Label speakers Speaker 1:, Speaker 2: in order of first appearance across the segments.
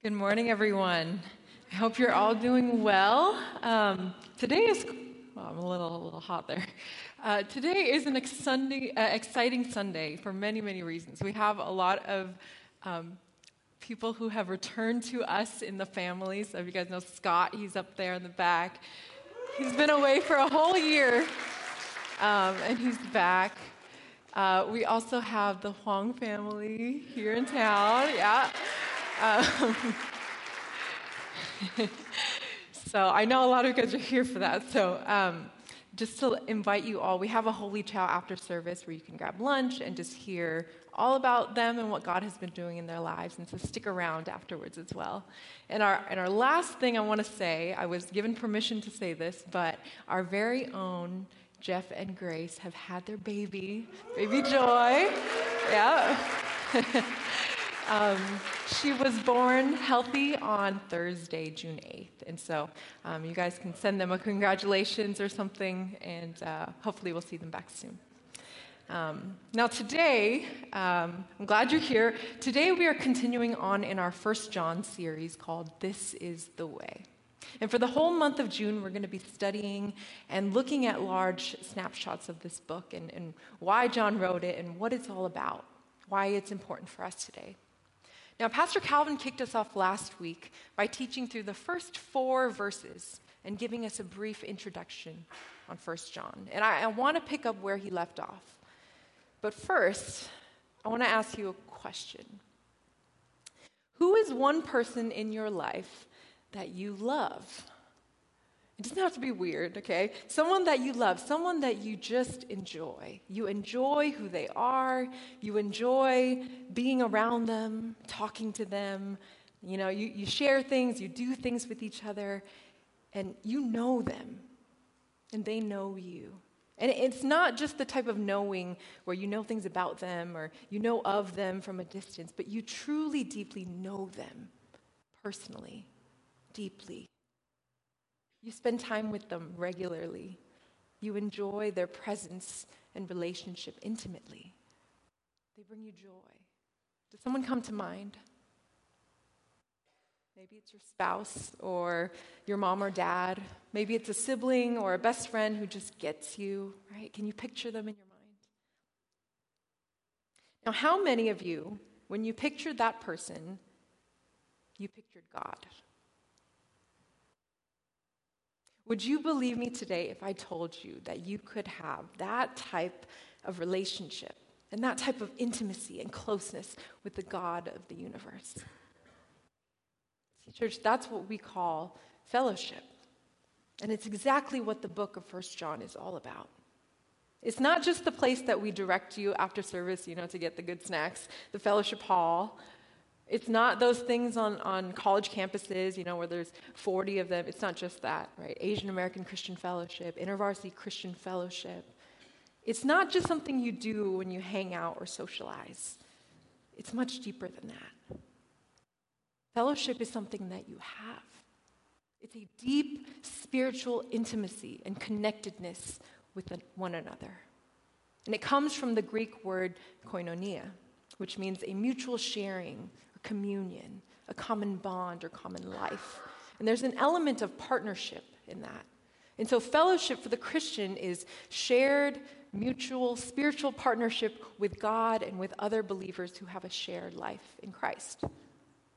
Speaker 1: Good morning, everyone. I hope you're all doing well. Um, today is, well, I'm a little, a little hot there. Uh, today is an uh, exciting Sunday for many, many reasons. We have a lot of um, people who have returned to us in the family. So, if you guys know Scott, he's up there in the back. He's been away for a whole year, um, and he's back. Uh, we also have the Huang family here in town. Yeah. Um, so I know a lot of you guys are here for that. So um, just to invite you all, we have a holy chow after service where you can grab lunch and just hear all about them and what God has been doing in their lives, and so stick around afterwards as well. And our and our last thing I want to say, I was given permission to say this, but our very own Jeff and Grace have had their baby, baby Joy. Yeah. Um, she was born healthy on Thursday, June 8th. And so um, you guys can send them a congratulations or something, and uh, hopefully we'll see them back soon. Um, now, today, um, I'm glad you're here. Today, we are continuing on in our First John series called This is the Way. And for the whole month of June, we're going to be studying and looking at large snapshots of this book and, and why John wrote it and what it's all about, why it's important for us today. Now, Pastor Calvin kicked us off last week by teaching through the first four verses and giving us a brief introduction on 1 John. And I, I want to pick up where he left off. But first, I want to ask you a question Who is one person in your life that you love? It doesn't have to be weird, okay? Someone that you love, someone that you just enjoy. You enjoy who they are, you enjoy being around them, talking to them. You know, you, you share things, you do things with each other, and you know them, and they know you. And it's not just the type of knowing where you know things about them or you know of them from a distance, but you truly, deeply know them personally, deeply. You spend time with them regularly. You enjoy their presence and relationship intimately. They bring you joy. Does someone come to mind? Maybe it's your spouse or your mom or dad. Maybe it's a sibling or a best friend who just gets you, right? Can you picture them in your mind? Now, how many of you, when you pictured that person, you pictured God? Would you believe me today if I told you that you could have that type of relationship and that type of intimacy and closeness with the God of the universe? See, church, that's what we call fellowship. And it's exactly what the book of First John is all about. It's not just the place that we direct you after service, you know, to get the good snacks, the fellowship hall, it's not those things on, on college campuses, you know, where there's 40 of them. It's not just that, right? Asian American Christian Fellowship, InterVarsity Christian Fellowship. It's not just something you do when you hang out or socialize. It's much deeper than that. Fellowship is something that you have. It's a deep spiritual intimacy and connectedness with one another. And it comes from the Greek word koinonia, which means a mutual sharing communion, a common bond or common life. And there's an element of partnership in that. And so, fellowship for the Christian is shared, mutual, spiritual partnership with God and with other believers who have a shared life in Christ.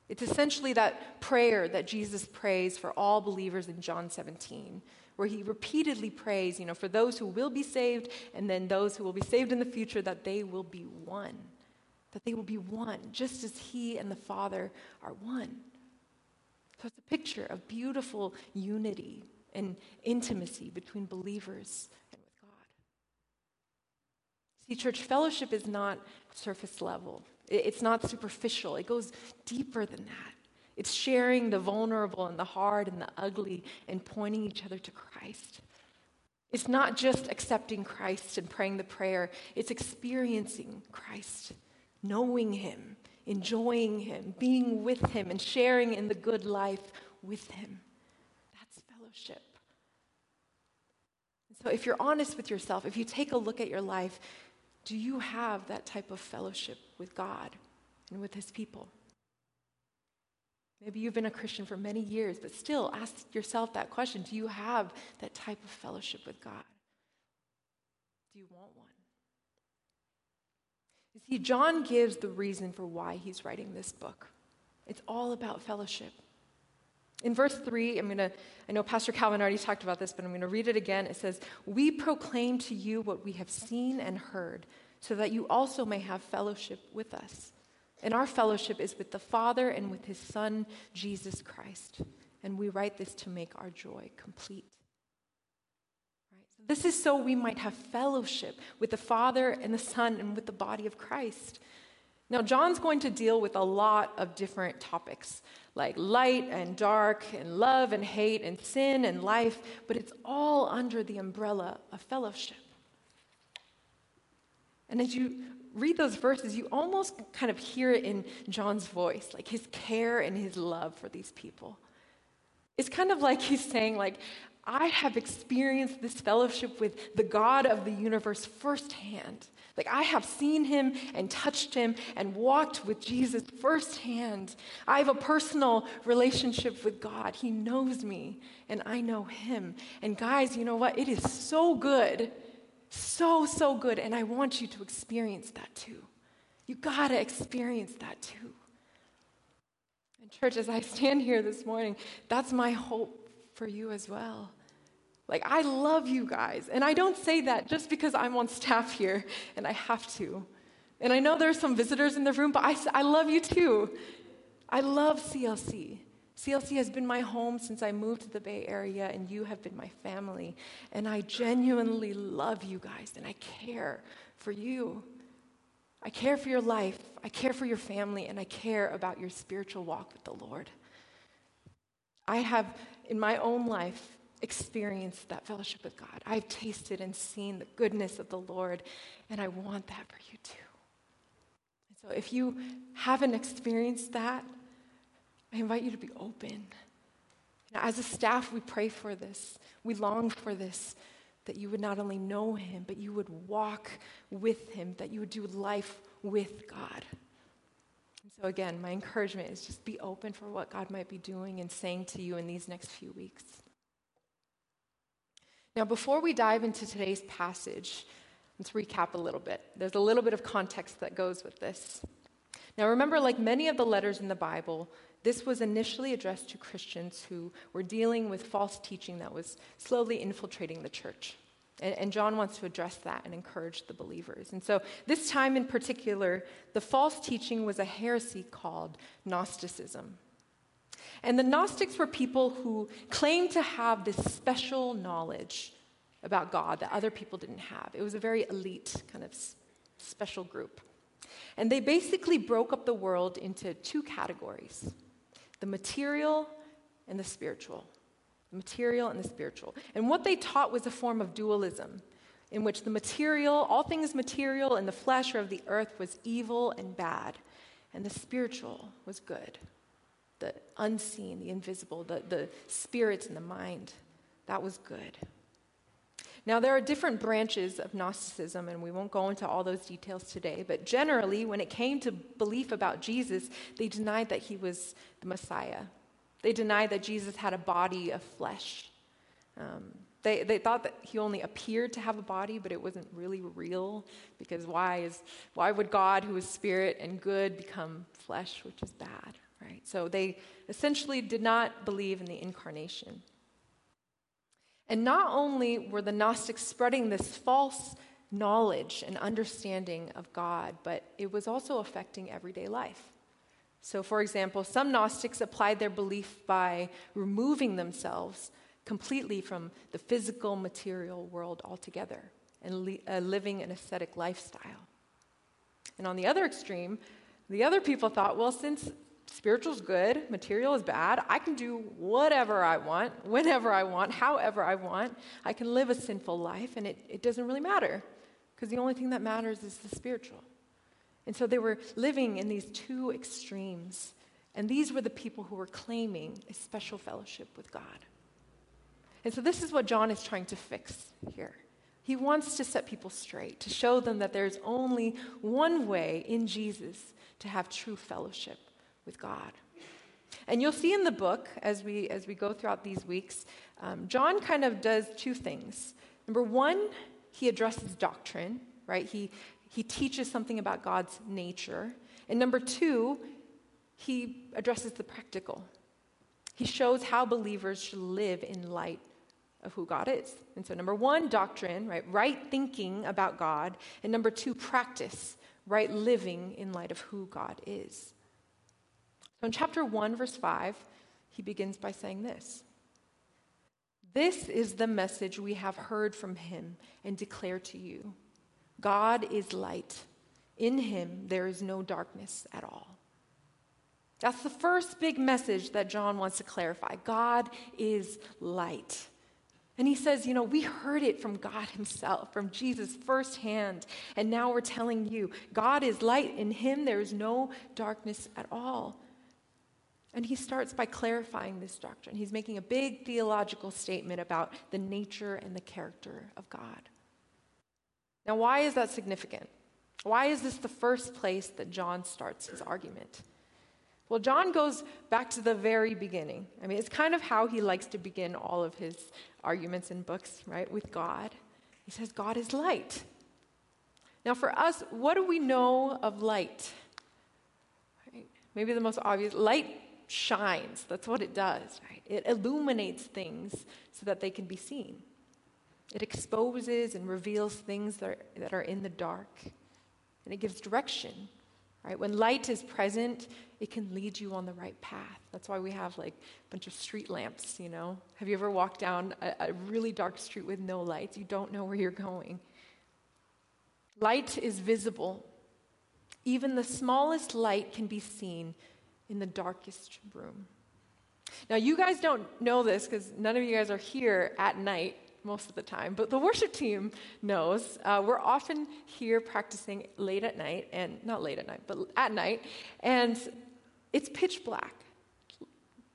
Speaker 1: It's essentially that prayer that Jesus prays for all believers in John 17, where he repeatedly prays, you know, for those who will be saved and then those who will be saved in the future, that they will be one that they will be one, just as He and the Father are one. So it's a picture of beautiful unity and intimacy between believers and with God. See, church fellowship is not surface level, it's not superficial, it goes deeper than that. It's sharing the vulnerable and the hard and the ugly and pointing each other to Christ. It's not just accepting Christ and praying the prayer, it's experiencing Christ knowing Him, enjoying Him, being with Him, and sharing in the good life with Him. That's fellowship. So, if you're honest with yourself, if you take a look at your life, do you have that type of fellowship with God and with His people? Maybe you've been a Christian for many years, but still ask yourself that question Do you have that type of fellowship with God? Do you want one? You see, John gives the reason for why he's writing this book. It's all about fellowship. In verse 3, I'm going to, I know Pastor Calvin already talked about this, but I'm going to read it again. It says, We proclaim to you what we have seen and heard, so that you also may have fellowship with us. And our fellowship is with the Father and with his Son, Jesus Christ. And we write this to make our joy complete. This is so we might have fellowship with the Father and the Son and with the body of Christ. Now, John's going to deal with a lot of different topics like light and dark, and love and hate, and sin and life, but it's all under the umbrella of fellowship. And as you read those verses, you almost kind of hear it in John's voice, like his care and his love for these people. It's kind of like he's saying, like, I have experienced this fellowship with the God of the universe firsthand. Like, I have seen him and touched him and walked with Jesus firsthand. I have a personal relationship with God. He knows me and I know him. And, guys, you know what? It is so good so, so good. And I want you to experience that too. You got to experience that too. And, church, as I stand here this morning, that's my hope for you as well. Like, I love you guys. And I don't say that just because I'm on staff here and I have to. And I know there's some visitors in the room, but I, I love you too. I love CLC. CLC has been my home since I moved to the Bay Area, and you have been my family. And I genuinely love you guys, and I care for you. I care for your life, I care for your family, and I care about your spiritual walk with the Lord. I have, in my own life, experienced that fellowship with God. I've tasted and seen the goodness of the Lord, and I want that for you too. And so if you haven't experienced that, I invite you to be open. as a staff, we pray for this. We long for this that you would not only know him, but you would walk with him, that you would do life with God. So, again, my encouragement is just be open for what God might be doing and saying to you in these next few weeks. Now, before we dive into today's passage, let's recap a little bit. There's a little bit of context that goes with this. Now, remember, like many of the letters in the Bible, this was initially addressed to Christians who were dealing with false teaching that was slowly infiltrating the church. And, and, John wants to address that and encourage the believers. And so, this time in particular, the false teaching was a heresy called Gnosticism. And the Gnostics were people who claimed to have this special knowledge about God that other people didn't have. It was a very elite, kind of special group. And they basically broke up the world into two categories the material and the spiritual. The material and the spiritual. And what they taught was a form of dualism in which the material, all things material and the flesh or of the earth was evil and bad, and the spiritual was good. The unseen, the invisible, the, the spirits and the mind, that was good. Now, there are different branches of Gnosticism, and we won't go into all those details today, but generally, when it came to belief about Jesus, they denied that he was the Messiah. They denied that Jesus had a body of flesh. Um, they, they thought that he only appeared to have a body, but it wasn't really real, because why, is, why would God, who is spirit and good, become flesh, which is bad, right? So they essentially did not believe in the incarnation. And not only were the Gnostics spreading this false knowledge and understanding of God, but it was also affecting everyday life. So, for example, some Gnostics applied their belief by removing themselves completely from the physical, material world altogether and li- uh, living an ascetic lifestyle. And on the other extreme, the other people thought, well, since spiritual's good, material is bad. I can do whatever I want, whenever I want, however I want. I can live a sinful life, and it, it doesn't really matter because the only thing that matters is the spiritual. And so they were living in these two extremes. And these were the people who were claiming a special fellowship with God. And so this is what John is trying to fix here. He wants to set people straight, to show them that there's only one way in Jesus to have true fellowship with God. And you'll see in the book, as we, as we go throughout these weeks, um, John kind of does two things. Number one, he addresses doctrine, right? He, he teaches something about God's nature. And number two, he addresses the practical. He shows how believers should live in light of who God is. And so, number one, doctrine, right? Right thinking about God. And number two, practice, right living in light of who God is. So, in chapter 1, verse 5, he begins by saying this This is the message we have heard from him and declare to you God is light. In him, there is no darkness at all. That's the first big message that John wants to clarify. God is light. And he says, you know, we heard it from God himself, from Jesus firsthand. And now we're telling you God is light. In him, there is no darkness at all. And he starts by clarifying this doctrine. He's making a big theological statement about the nature and the character of God. Now, why is that significant? Why is this the first place that John starts his argument? Well, John goes back to the very beginning. I mean, it's kind of how he likes to begin all of his arguments and books, right? With God. He says, God is light. Now, for us, what do we know of light? Right? Maybe the most obvious light shines. That's what it does, right? It illuminates things so that they can be seen. It exposes and reveals things that are, that are in the dark. And it gives direction, right? When light is present, it can lead you on the right path. That's why we have like a bunch of street lamps, you know? Have you ever walked down a, a really dark street with no lights? You don't know where you're going. Light is visible. Even the smallest light can be seen in the darkest room. Now, you guys don't know this because none of you guys are here at night most of the time, but the worship team knows. Uh, we're often here practicing late at night, and not late at night, but at night, and it's pitch black.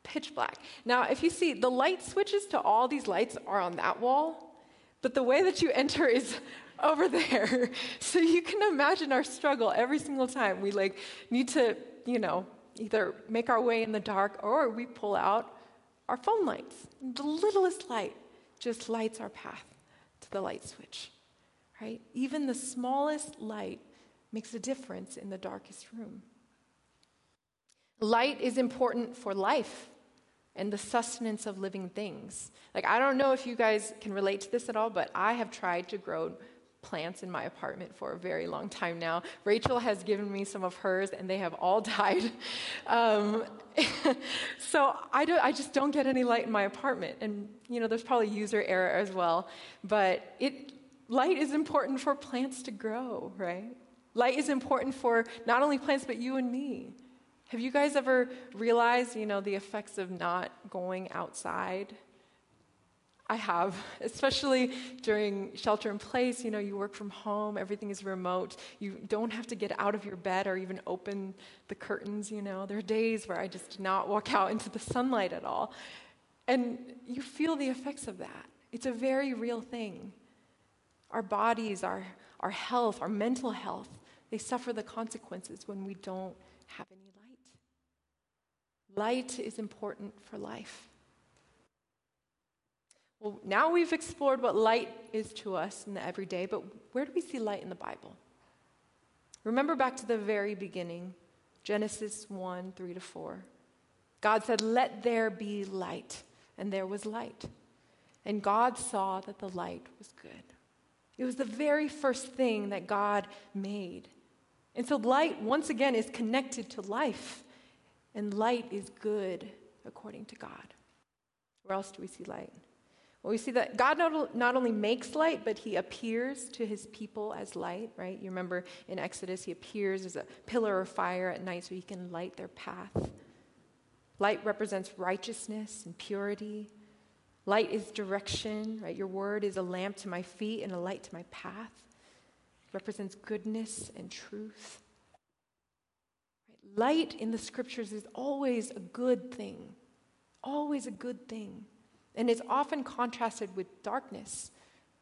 Speaker 1: Pitch black. Now, if you see, the light switches to all these lights are on that wall, but the way that you enter is over there. So you can imagine our struggle every single time we like need to, you know, either make our way in the dark or we pull out our phone lights. The littlest light just lights our path to the light switch, right? Even the smallest light makes a difference in the darkest room. Light is important for life and the sustenance of living things. Like, I don't know if you guys can relate to this at all, but I have tried to grow plants in my apartment for a very long time now. Rachel has given me some of hers, and they have all died. Um, so I, don't, I just don't get any light in my apartment. And, you know, there's probably user error as well. But it, light is important for plants to grow, right? Light is important for not only plants, but you and me. Have you guys ever realized, you know, the effects of not going outside? I have, especially during shelter in place. You know, you work from home, everything is remote. You don't have to get out of your bed or even open the curtains. You know, there are days where I just do not walk out into the sunlight at all. And you feel the effects of that. It's a very real thing. Our bodies, our, our health, our mental health, they suffer the consequences when we don't have any light. Light is important for life. Well, now we've explored what light is to us in the everyday, but where do we see light in the Bible? Remember back to the very beginning, Genesis 1 3 to 4. God said, Let there be light, and there was light. And God saw that the light was good. It was the very first thing that God made. And so, light, once again, is connected to life and light is good according to God. Where else do we see light? Well, we see that God not, only makes light, but he appears to his people as light, right? You remember in Exodus, he appears as a pillar of fire at night so he can light their path. Light represents righteousness and purity. Light is direction, right? Your word is a lamp to my feet and a light to my path. It represents goodness and truth. Light in the scriptures is always a good thing, always a good thing. And it's often contrasted with darkness,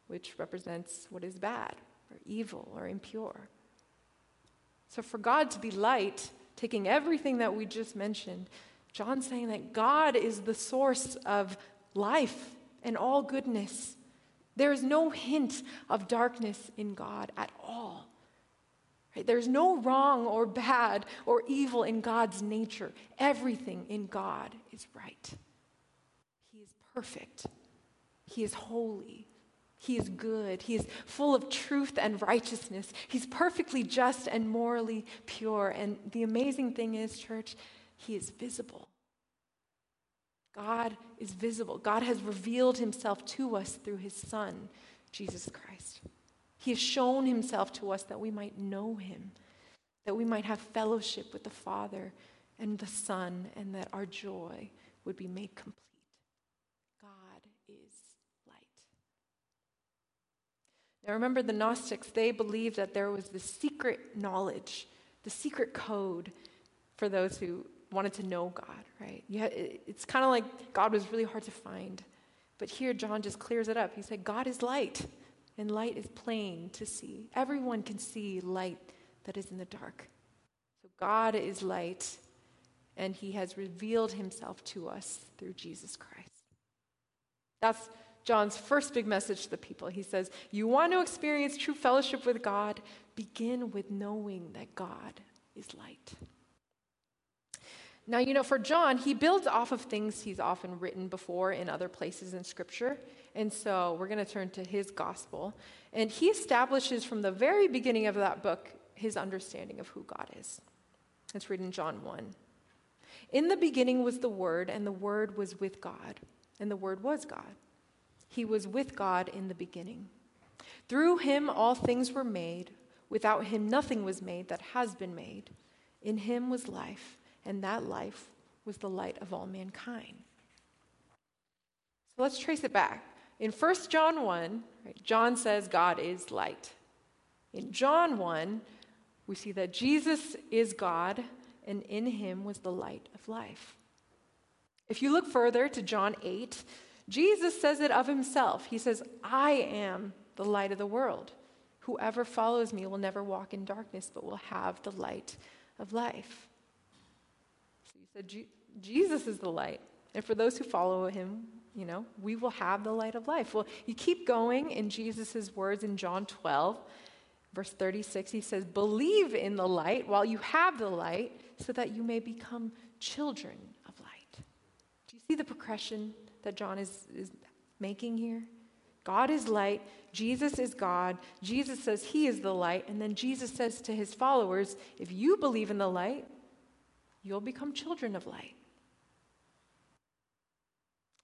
Speaker 1: which represents what is bad or evil or impure. So, for God to be light, taking everything that we just mentioned, John's saying that God is the source of life and all goodness. There is no hint of darkness in God at all. Right? There's no wrong or bad or evil in God's nature. Everything in God is right. Perfect. He is holy. He is good. He is full of truth and righteousness. He's perfectly just and morally pure. And the amazing thing is, church, he is visible. God is visible. God has revealed himself to us through his Son, Jesus Christ. He has shown himself to us that we might know him, that we might have fellowship with the Father and the Son, and that our joy would be made complete. God is light. Now remember, the Gnostics, they believed that there was the secret knowledge, the secret code for those who wanted to know God, right? It's kind of like God was really hard to find. But here, John just clears it up. He said, God is light and light is plain to see. Everyone can see light that is in the dark. So God is light, and he has revealed himself to us through Jesus Christ. That's John's first big message to the people. He says, You want to experience true fellowship with God? Begin with knowing that God is light. Now, you know, for John, he builds off of things he's often written before in other places in Scripture. And so we're going to turn to his gospel. And he establishes from the very beginning of that book his understanding of who God is. Let's read in John 1. In the beginning was the Word, and the Word was with God, and the Word was God. He was with God in the beginning. Through him all things were made. Without him nothing was made that has been made. In him was life and that life was the light of all mankind. So let's trace it back. In 1 John 1, right, John says God is light. In John 1, we see that Jesus is God, and in him was the light of life. If you look further to John 8, Jesus says it of himself. He says, I am the light of the world. Whoever follows me will never walk in darkness, but will have the light of life So you said, Jesus is the light. And for those who follow him, you know, we will have the light of life. Well, you keep going in Jesus' words in John 12, verse 36. He says, Believe in the light while you have the light, so that you may become children of light. Do you see the progression that John is, is making here? God is light. Jesus is God. Jesus says he is the light. And then Jesus says to his followers, If you believe in the light, you'll become children of light.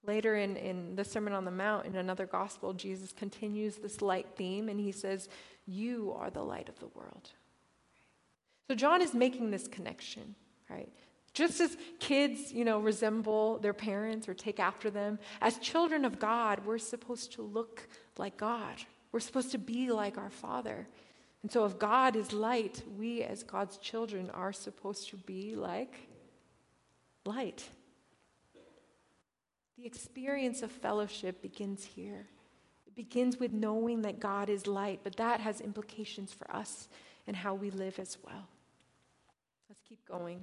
Speaker 1: Later in, in the Sermon on the Mount, in another gospel, Jesus continues this light theme and he says, You are the light of the world. So John is making this connection, right? Just as kids, you know, resemble their parents or take after them, as children of God, we're supposed to look like God. We're supposed to be like our Father. And so, if God is light, we as God's children are supposed to be like light. The experience of fellowship begins here. It begins with knowing that God is light, but that has implications for us and how we live as well. Let's keep going.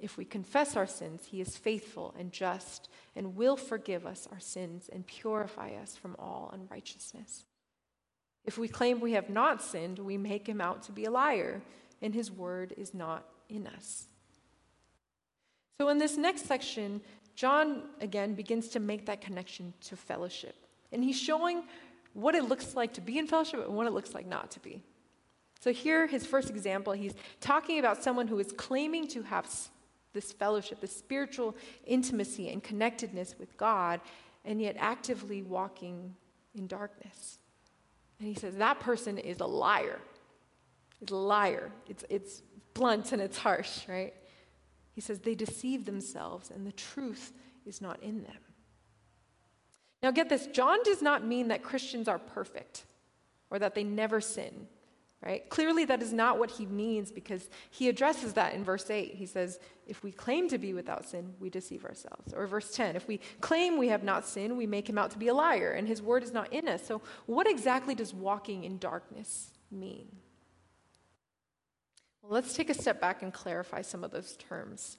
Speaker 1: If we confess our sins, he is faithful and just and will forgive us our sins and purify us from all unrighteousness. If we claim we have not sinned, we make him out to be a liar and his word is not in us. So, in this next section, John again begins to make that connection to fellowship. And he's showing what it looks like to be in fellowship and what it looks like not to be. So, here, his first example, he's talking about someone who is claiming to have this fellowship, this spiritual intimacy and connectedness with God, and yet actively walking in darkness. And he says that person is a liar is a liar. It's, it's blunt and it's harsh, right? He says they deceive themselves and the truth is not in them. Now, get this John does not mean that Christians are perfect or that they never sin, right? Clearly, that is not what he means because he addresses that in verse 8. He says, If we claim to be without sin, we deceive ourselves. Or verse 10, if we claim we have not sinned, we make him out to be a liar, and his word is not in us. So, what exactly does walking in darkness mean? Well, let's take a step back and clarify some of those terms.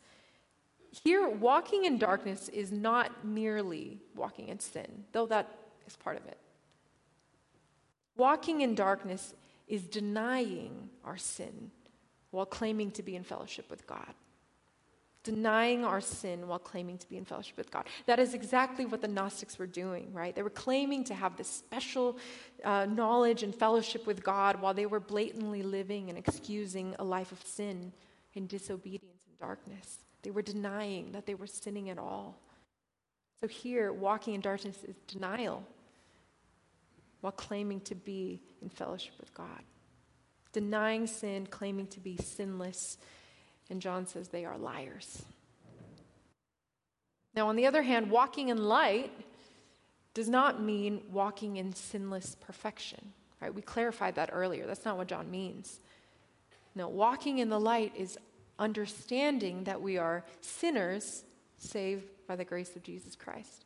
Speaker 1: Here, walking in darkness is not merely walking in sin, though that is part of it. Walking in darkness is denying our sin while claiming to be in fellowship with God. Denying our sin while claiming to be in fellowship with God. That is exactly what the Gnostics were doing, right? They were claiming to have this special uh, knowledge and fellowship with God while they were blatantly living and excusing a life of sin and disobedience and darkness. They were denying that they were sinning at all. So here, walking in darkness is denial while claiming to be in fellowship with God. Denying sin, claiming to be sinless. And John says they are liars. Now, on the other hand, walking in light does not mean walking in sinless perfection. Right? We clarified that earlier. That's not what John means. No, walking in the light is understanding that we are sinners saved by the grace of Jesus Christ.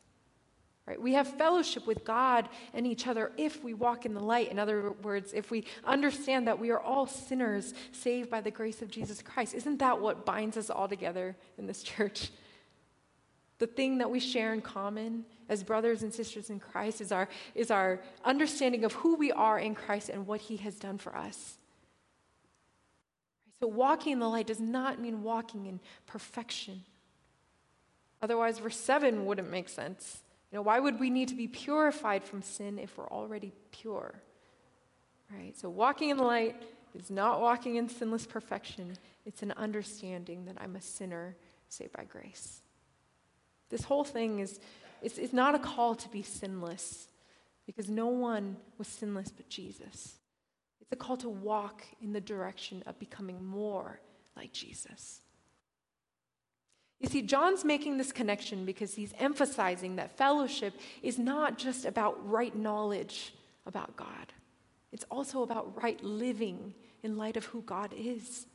Speaker 1: Right? We have fellowship with God and each other if we walk in the light. In other words, if we understand that we are all sinners saved by the grace of Jesus Christ. Isn't that what binds us all together in this church? The thing that we share in common as brothers and sisters in Christ is our, is our understanding of who we are in Christ and what He has done for us. So, walking in the light does not mean walking in perfection. Otherwise, verse 7 wouldn't make sense. You know, why would we need to be purified from sin if we're already pure? Right? So, walking in the light is not walking in sinless perfection, it's an understanding that I'm a sinner saved by grace. This whole thing is it's, it's not a call to be sinless because no one was sinless but Jesus. It's a call to walk in the direction of becoming more like Jesus. You see, John's making this connection because he's emphasizing that fellowship is not just about right knowledge about God, it's also about right living in light of who God is.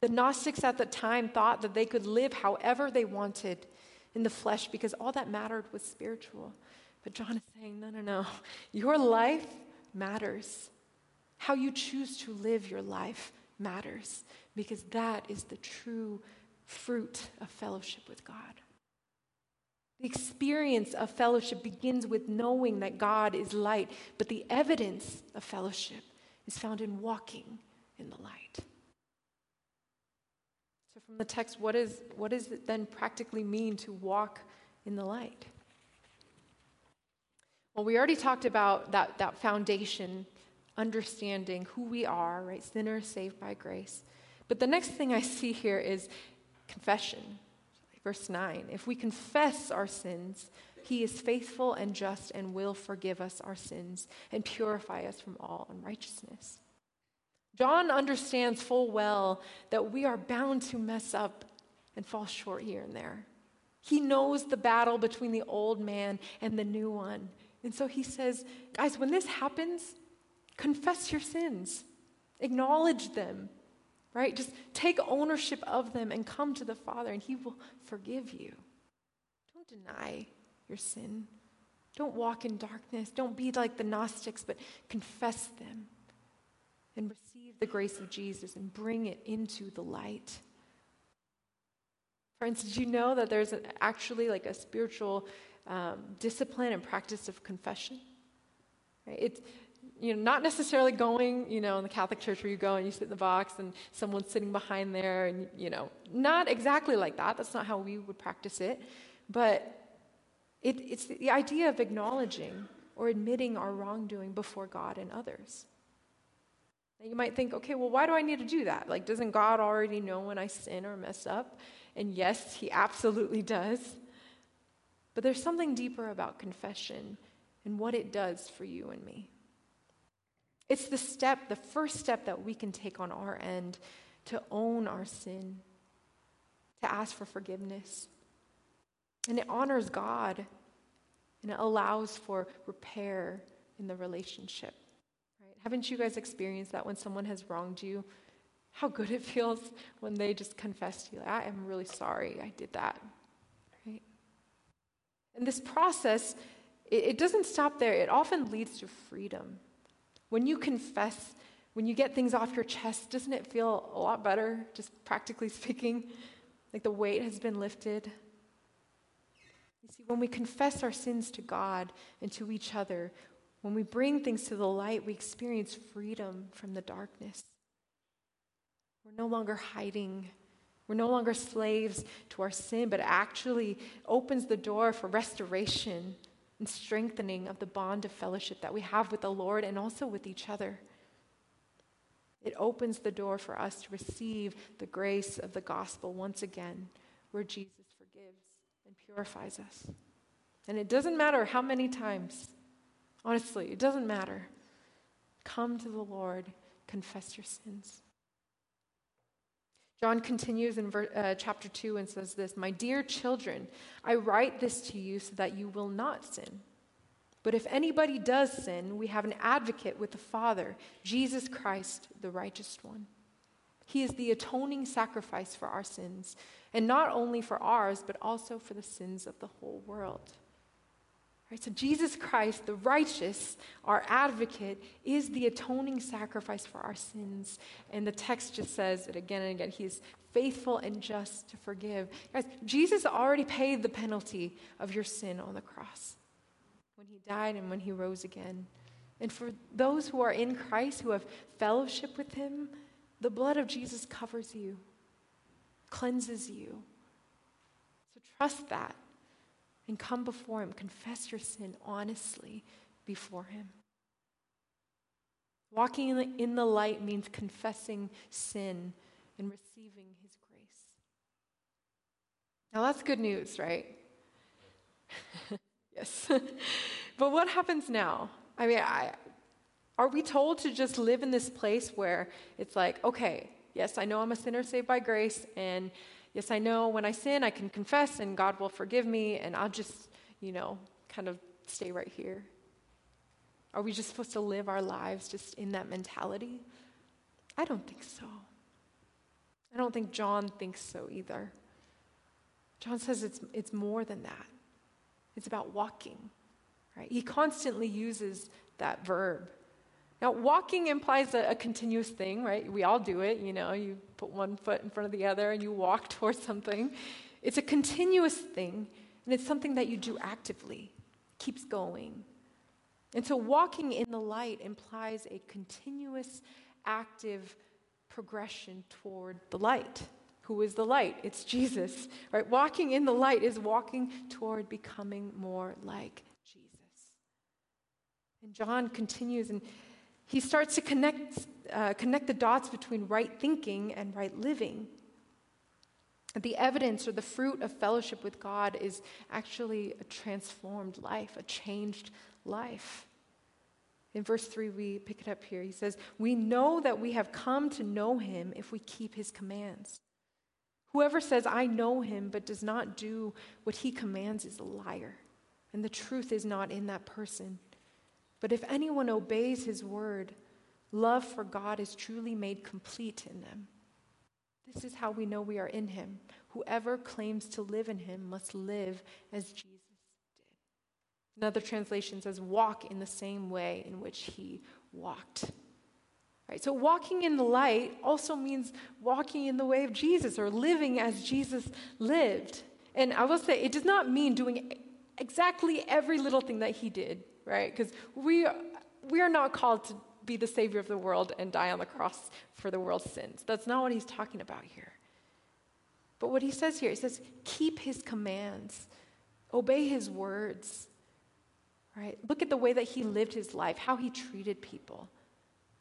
Speaker 1: The Gnostics at the time thought that they could live however they wanted in the flesh because all that mattered was spiritual. But John is saying, no, no, no. Your life matters. How you choose to live your life matters because that is the true fruit of fellowship with God. The experience of fellowship begins with knowing that God is light, but the evidence of fellowship is found in walking in the light. So, from the text, what, is, what does it then practically mean to walk in the light? Well, we already talked about that, that foundation understanding who we are, right? Sinners saved by grace. But the next thing I see here is confession. Verse 9 If we confess our sins, he is faithful and just and will forgive us our sins and purify us from all unrighteousness. John understands full well that we are bound to mess up and fall short here and there. He knows the battle between the old man and the new one. And so he says, guys, when this happens, confess your sins, acknowledge them, right? Just take ownership of them and come to the Father, and He will forgive you. Don't deny your sin. Don't walk in darkness. Don't be like the Gnostics, but confess them and receive the grace of Jesus and bring it into the light. Friends, did you know that there's actually like a spiritual um, discipline and practice of confession? Right? It's, you know, not necessarily going, you know, in the Catholic Church where you go and you sit in the box and someone's sitting behind there and, you know, not exactly like that. That's not how we would practice it. But it, it's the idea of acknowledging or admitting our wrongdoing before God and others. Now you might think, okay, well, why do I need to do that? Like, doesn't God already know when I sin or mess up? And yes, He absolutely does. But there's something deeper about confession and what it does for you and me. It's the step, the first step that we can take on our end to own our sin, to ask for forgiveness. And it honors God and it allows for repair in the relationship. Right? Haven't you guys experienced that when someone has wronged you? How good it feels when they just confess to you, I am really sorry I did that. Right? And this process, it, it doesn't stop there. It often leads to freedom. When you confess, when you get things off your chest, doesn't it feel a lot better, just practically speaking? Like the weight has been lifted. You see, when we confess our sins to God and to each other, when we bring things to the light, we experience freedom from the darkness. We're no longer hiding. We're no longer slaves to our sin, but actually opens the door for restoration and strengthening of the bond of fellowship that we have with the Lord and also with each other. It opens the door for us to receive the grace of the gospel once again, where Jesus forgives and purifies us. And it doesn't matter how many times, honestly, it doesn't matter. Come to the Lord, confess your sins. John continues in ver- uh, chapter 2 and says this My dear children, I write this to you so that you will not sin. But if anybody does sin, we have an advocate with the Father, Jesus Christ, the righteous one. He is the atoning sacrifice for our sins, and not only for ours, but also for the sins of the whole world. Right, so Jesus Christ, the righteous, our advocate, is the atoning sacrifice for our sins. And the text just says it again and again. He is faithful and just to forgive. Guys, Jesus already paid the penalty of your sin on the cross when he died and when he rose again. And for those who are in Christ, who have fellowship with him, the blood of Jesus covers you, cleanses you. So trust that and come before him. Confess your sin honestly before him. Walking in the, in the light means confessing sin and receiving his grace. Now, that's good news, right? Yes. but what happens now? I mean, I, are we told to just live in this place where it's like, okay, yes, I know I'm a sinner saved by grace, and yes, I know when I sin, I can confess and God will forgive me, and I'll just, you know, kind of stay right here? Are we just supposed to live our lives just in that mentality? I don't think so. I don't think John thinks so either. John says it's, it's more than that. It's about walking, right? He constantly uses that verb. Now, walking implies a, a, continuous thing, right? We all do it, you know, you put one foot in front of the other and you walk towards something. It's a continuous thing, and it's something that you do actively, keeps going. And so, walking in the light implies a continuous, active progression toward the light. Who is the light? It's Jesus. Right? Walking in the light is walking toward becoming more like Jesus. And John continues and he starts to connect, uh, connect the dots between right thinking and right living. The evidence or the fruit of fellowship with God is actually a transformed life, a changed life. In verse 3, we pick it up here. He says, We know that we have come to know him if we keep his commands. Whoever says, I know him, but does not do what he commands is a liar, and the truth is not in that person. But if anyone obeys his word, love for God is truly made complete in them. This is how we know we are in him. Whoever claims to live in him must live as Jesus did. Another translation says, walk in the same way in which he walked. Right? So, walking in the light also means walking in the way of Jesus or living as Jesus lived. And I will say, it does not mean doing exactly every little thing that he did, right? Because we, we are not called to be the Savior of the world and die on the cross for the world's sins. That's not what he's talking about here. But what he says here, he says, keep his commands, obey his words, right? Look at the way that he lived his life, how he treated people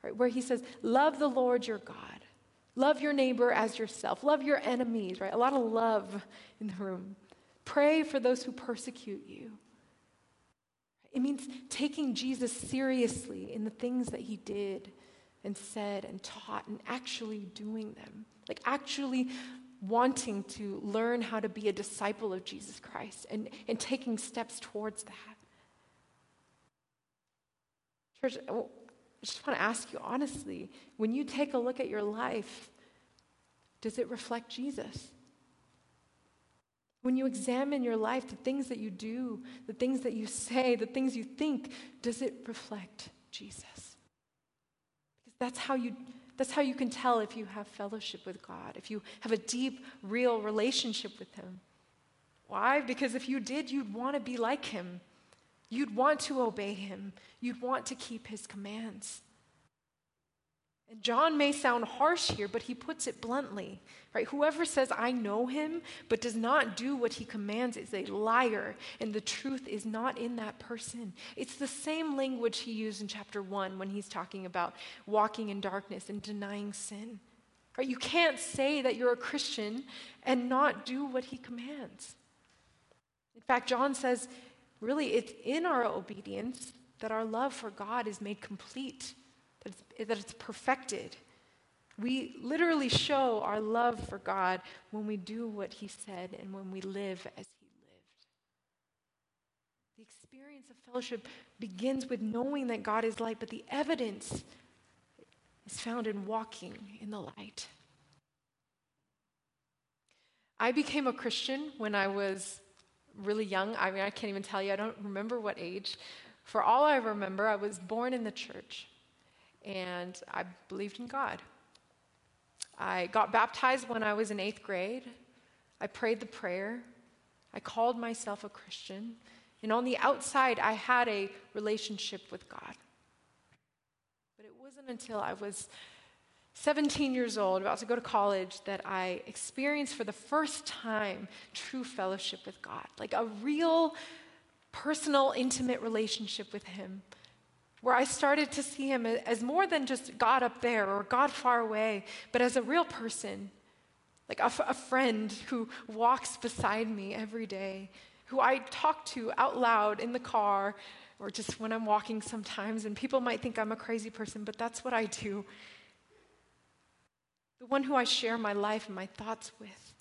Speaker 1: right? Where he says, Love the Lord your God. Love your neighbor as yourself. Love your enemies, right? A lot of love in the room. Pray for those who persecute you. It means taking Jesus seriously in the things that he did and said and taught and actually doing them. Like actually wanting to learn how to be a disciple of Jesus Christ and, and taking steps towards that. Church, I just want to ask you honestly when you take a look at your life, does it reflect Jesus? When you examine your life, the things that you do, the things that you say, the things you think, does it reflect Jesus? Because that's how you that's how you can tell if you have fellowship with God, if you have a deep, real relationship with Him. Why? Because if you did, you'd want to be like Him. You'd want to obey Him. You'd want to keep His commands. And John may sound harsh here, but he puts it bluntly, right? Whoever says, I know him, but does not do what he commands is a liar, and the truth is not in that person. It's the same language he used in chapter one when he's talking about walking in darkness and denying sin. Right? You can't say that you're a Christian and not do what he commands. In fact, John says, really, it's in our obedience that our love for God is made complete that it's, that it's perfected. We literally show our love for God when we do what He said and when we live as He lived. The experience of fellowship begins with knowing that God is light, but the evidence is found in walking in the light. I became a Christian when I was really young. I mean, I can't even tell you, I don't remember what age. For all I remember, I was born in the church and I believed in God. I got baptized when I was in eighth grade. I prayed the prayer. I called myself a Christian. And on the outside, I had a relationship with God. But it wasn't until I was 17 years old, about to go to college, that I experienced for the first time true fellowship with God, like a real personal, intimate relationship with Him where I started to see him as more than just God up there or God far away, but as a real person, like a, a friend who walks beside me every day, who I talk to out loud in the car or just when I'm walking sometimes. And people might think I'm a crazy person, but that's what I do. The one who I share my life and my thoughts with,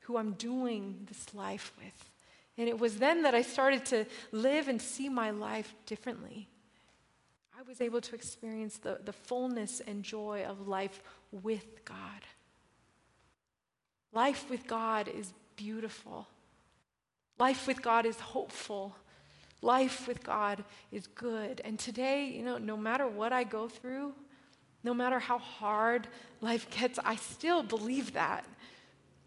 Speaker 1: who I'm doing this life with. And it was then that I started to live and see my life differently. I was able to experience the, the fullness and joy of life with God. Life with God is beautiful. Life with God is hopeful. Life with God is good. And today, you know, no matter what I go through, no matter how hard life gets, I still believe that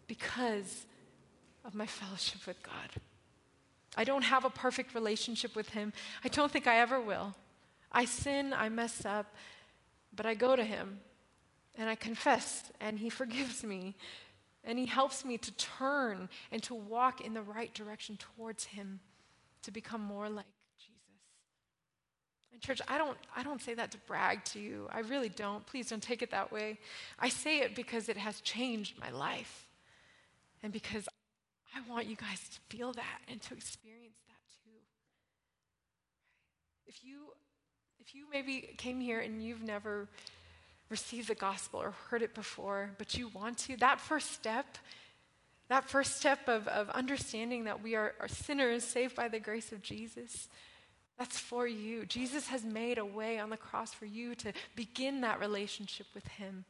Speaker 1: because of my fellowship with God. I don't have a perfect relationship with Him. I don't think I ever will. I sin, I mess up, but I go to Him and I confess, and He forgives me, and He helps me to turn and to walk in the right direction towards Him to become more like Jesus. And church, I don't, I don't say that to brag to you. I really don't. Please don't take it that way. I say it because it has changed my life, and because I want you guys to feel that and to experience that too. If you you maybe came here and you've never received the gospel or heard it before, but you want to, that first step, that first step of, of understanding that we are, are sinners saved by the grace of Jesus, that's for you. Jesus has made a way on the cross for you to begin that relationship with Him.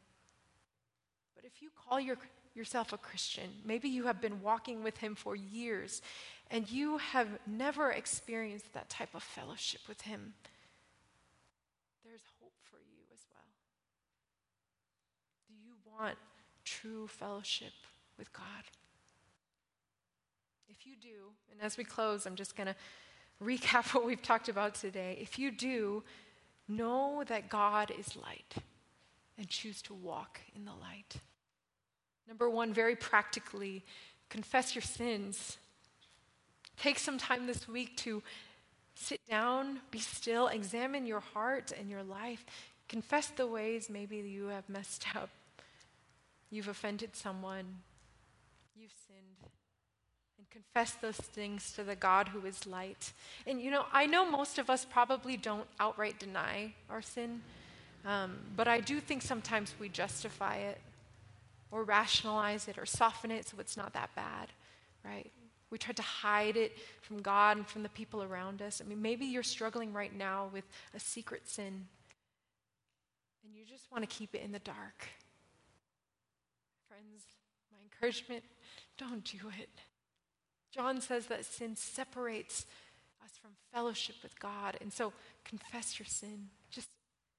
Speaker 1: But if you call your, yourself a Christian, maybe you have been walking with Him for years and you have never experienced that type of fellowship with Him want true fellowship with God? If you do, and as we close, I'm just going to recap what we've talked about today. If you do, know that God is light and choose to walk in the light. Number one, very practically, confess your sins. Take some time this week to sit down, be still, examine your heart and your life. Confess the ways maybe you have messed up. You've offended someone. You've sinned. And confess those things to the God who is light. And you know, I know most of us probably don't outright deny our sin, um, but I do think sometimes we justify it or rationalize it or soften it so it's not that bad, right? We try to hide it from God and from the people around us. I mean, maybe you're struggling right now with a secret sin and you just want to keep it in the dark. Friends, my encouragement don't do it. John says that sin separates us from fellowship with God. And so confess your sin. Just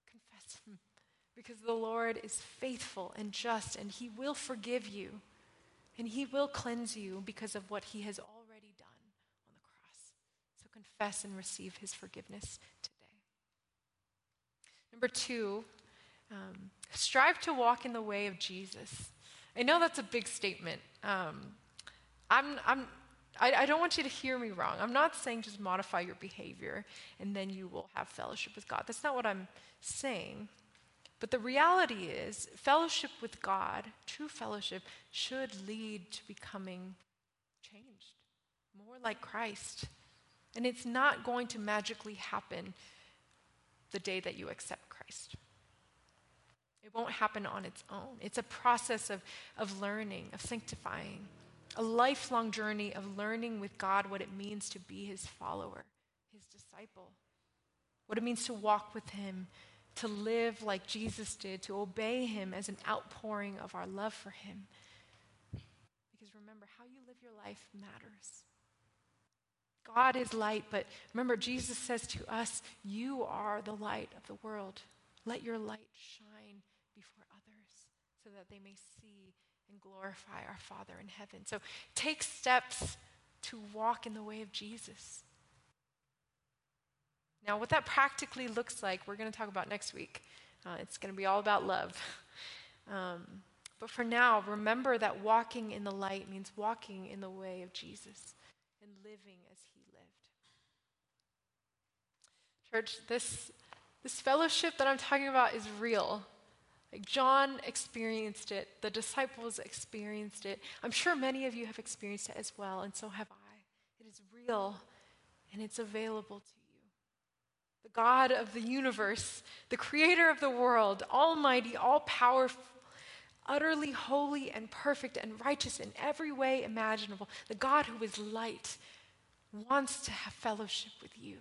Speaker 1: confess Him. Because the Lord is faithful and just, and He will forgive you. And He will cleanse you because of what He has already done on the cross. So confess and receive His forgiveness today. Number two, um, strive to walk in the way of Jesus. I know that's a big statement. Um, I'm, I'm, I, I, don't want you to hear me wrong. I'm not saying just modify your behavior and then you will have fellowship with God. That's not what I'm saying. But the reality is, fellowship with God, true fellowship, should lead to becoming changed, more like Christ. And it's not going to magically happen the day that you accept Christ. It won't happen on its own. It's a process of, of learning, of sanctifying, a lifelong journey of learning with God what it means to be his follower, his disciple, what it means to walk with him, to live like Jesus did, to obey him as an outpouring of our love for him. Because remember, how you live your life matters. God is light, but remember, Jesus says to us, You are the light of the world. Let your light shine so that they may see and glorify our Father in heaven. So take steps to walk in the way of Jesus. Now, what that practically looks like, we're going to talk about next week. Uh, it's going to be all about love. Um, but for now, remember that walking in the light means walking in the way of Jesus and living as he lived. Church, this, this fellowship that I'm talking about is real. Like John experienced it, the disciples experienced it. I'm sure many of you have experienced it as well, and so have I. It is real and it's available to you. The God of the universe, the creator of the world, almighty, all powerful, utterly holy and perfect and righteous in every way imaginable, the God who is light, wants to have fellowship with you.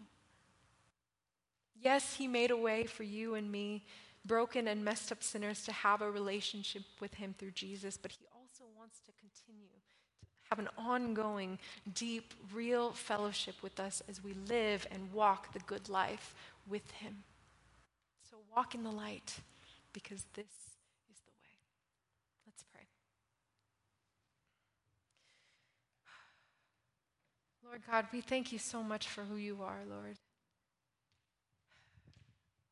Speaker 1: Yes, he made a way for you and me broken and messed up sinners to have a relationship with Him through Jesus, but He also wants to continue to have an ongoing, deep, real fellowship with us as we live and walk the good life with Him. So walk in the light because this is the way. Let's pray. Lord God, we thank you so much for who you are, Lord.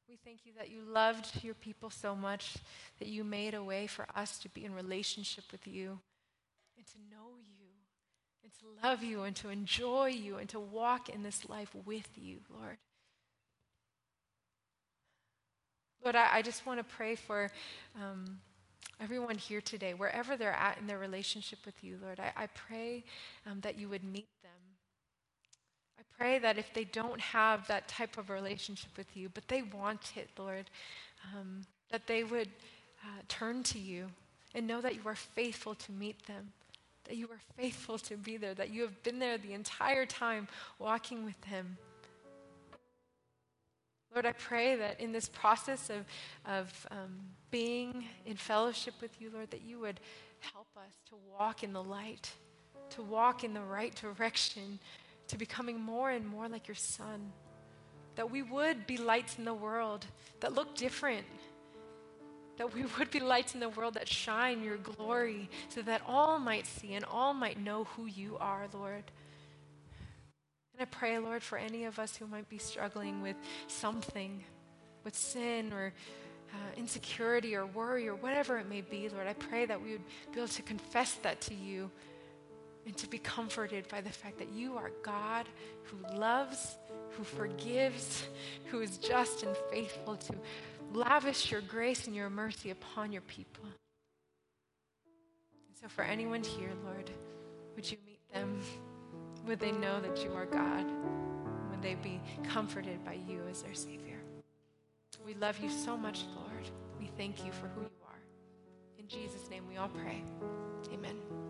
Speaker 1: We thank you that you loved your people so much that you made a way for us to be in relationship with you and to know you and to love you and to enjoy you and to walk in this life with you, Lord. Lord, I, I just want to pray for um, everyone here today, wherever they're at in their relationship with you, Lord. I, I pray um, that you would meet pray that if they don't have that type of relationship with you, but they want it, Lord, um, that they would uh, turn to you and know that you are faithful to meet them, that you are faithful to be there, that you have been there the entire time walking with them. Lord, I pray that in this process of, of um, being in fellowship with you, Lord, that you would help us to walk in the light, to walk in the right direction, to becoming more and more like your Son. That we would be lights in the world that look different. That we would be lights in the world that shine your glory so that all might see and all might know who you are, Lord. And I pray, Lord, for any of us who might be struggling with something, with sin or uh, insecurity or worry or whatever it may be, Lord, I pray that we would be able to confess that to you and to be comforted by the fact that you are God who loves, who forgives, who is just and faithful to lavish your grace and your mercy upon your people. And so, for anyone here, Lord, would you meet them? Would they know that you are God? Would they be comforted by you as their Savior? We love you so much, Lord. We thank you for who you are. In Jesus' name we all pray. Amen.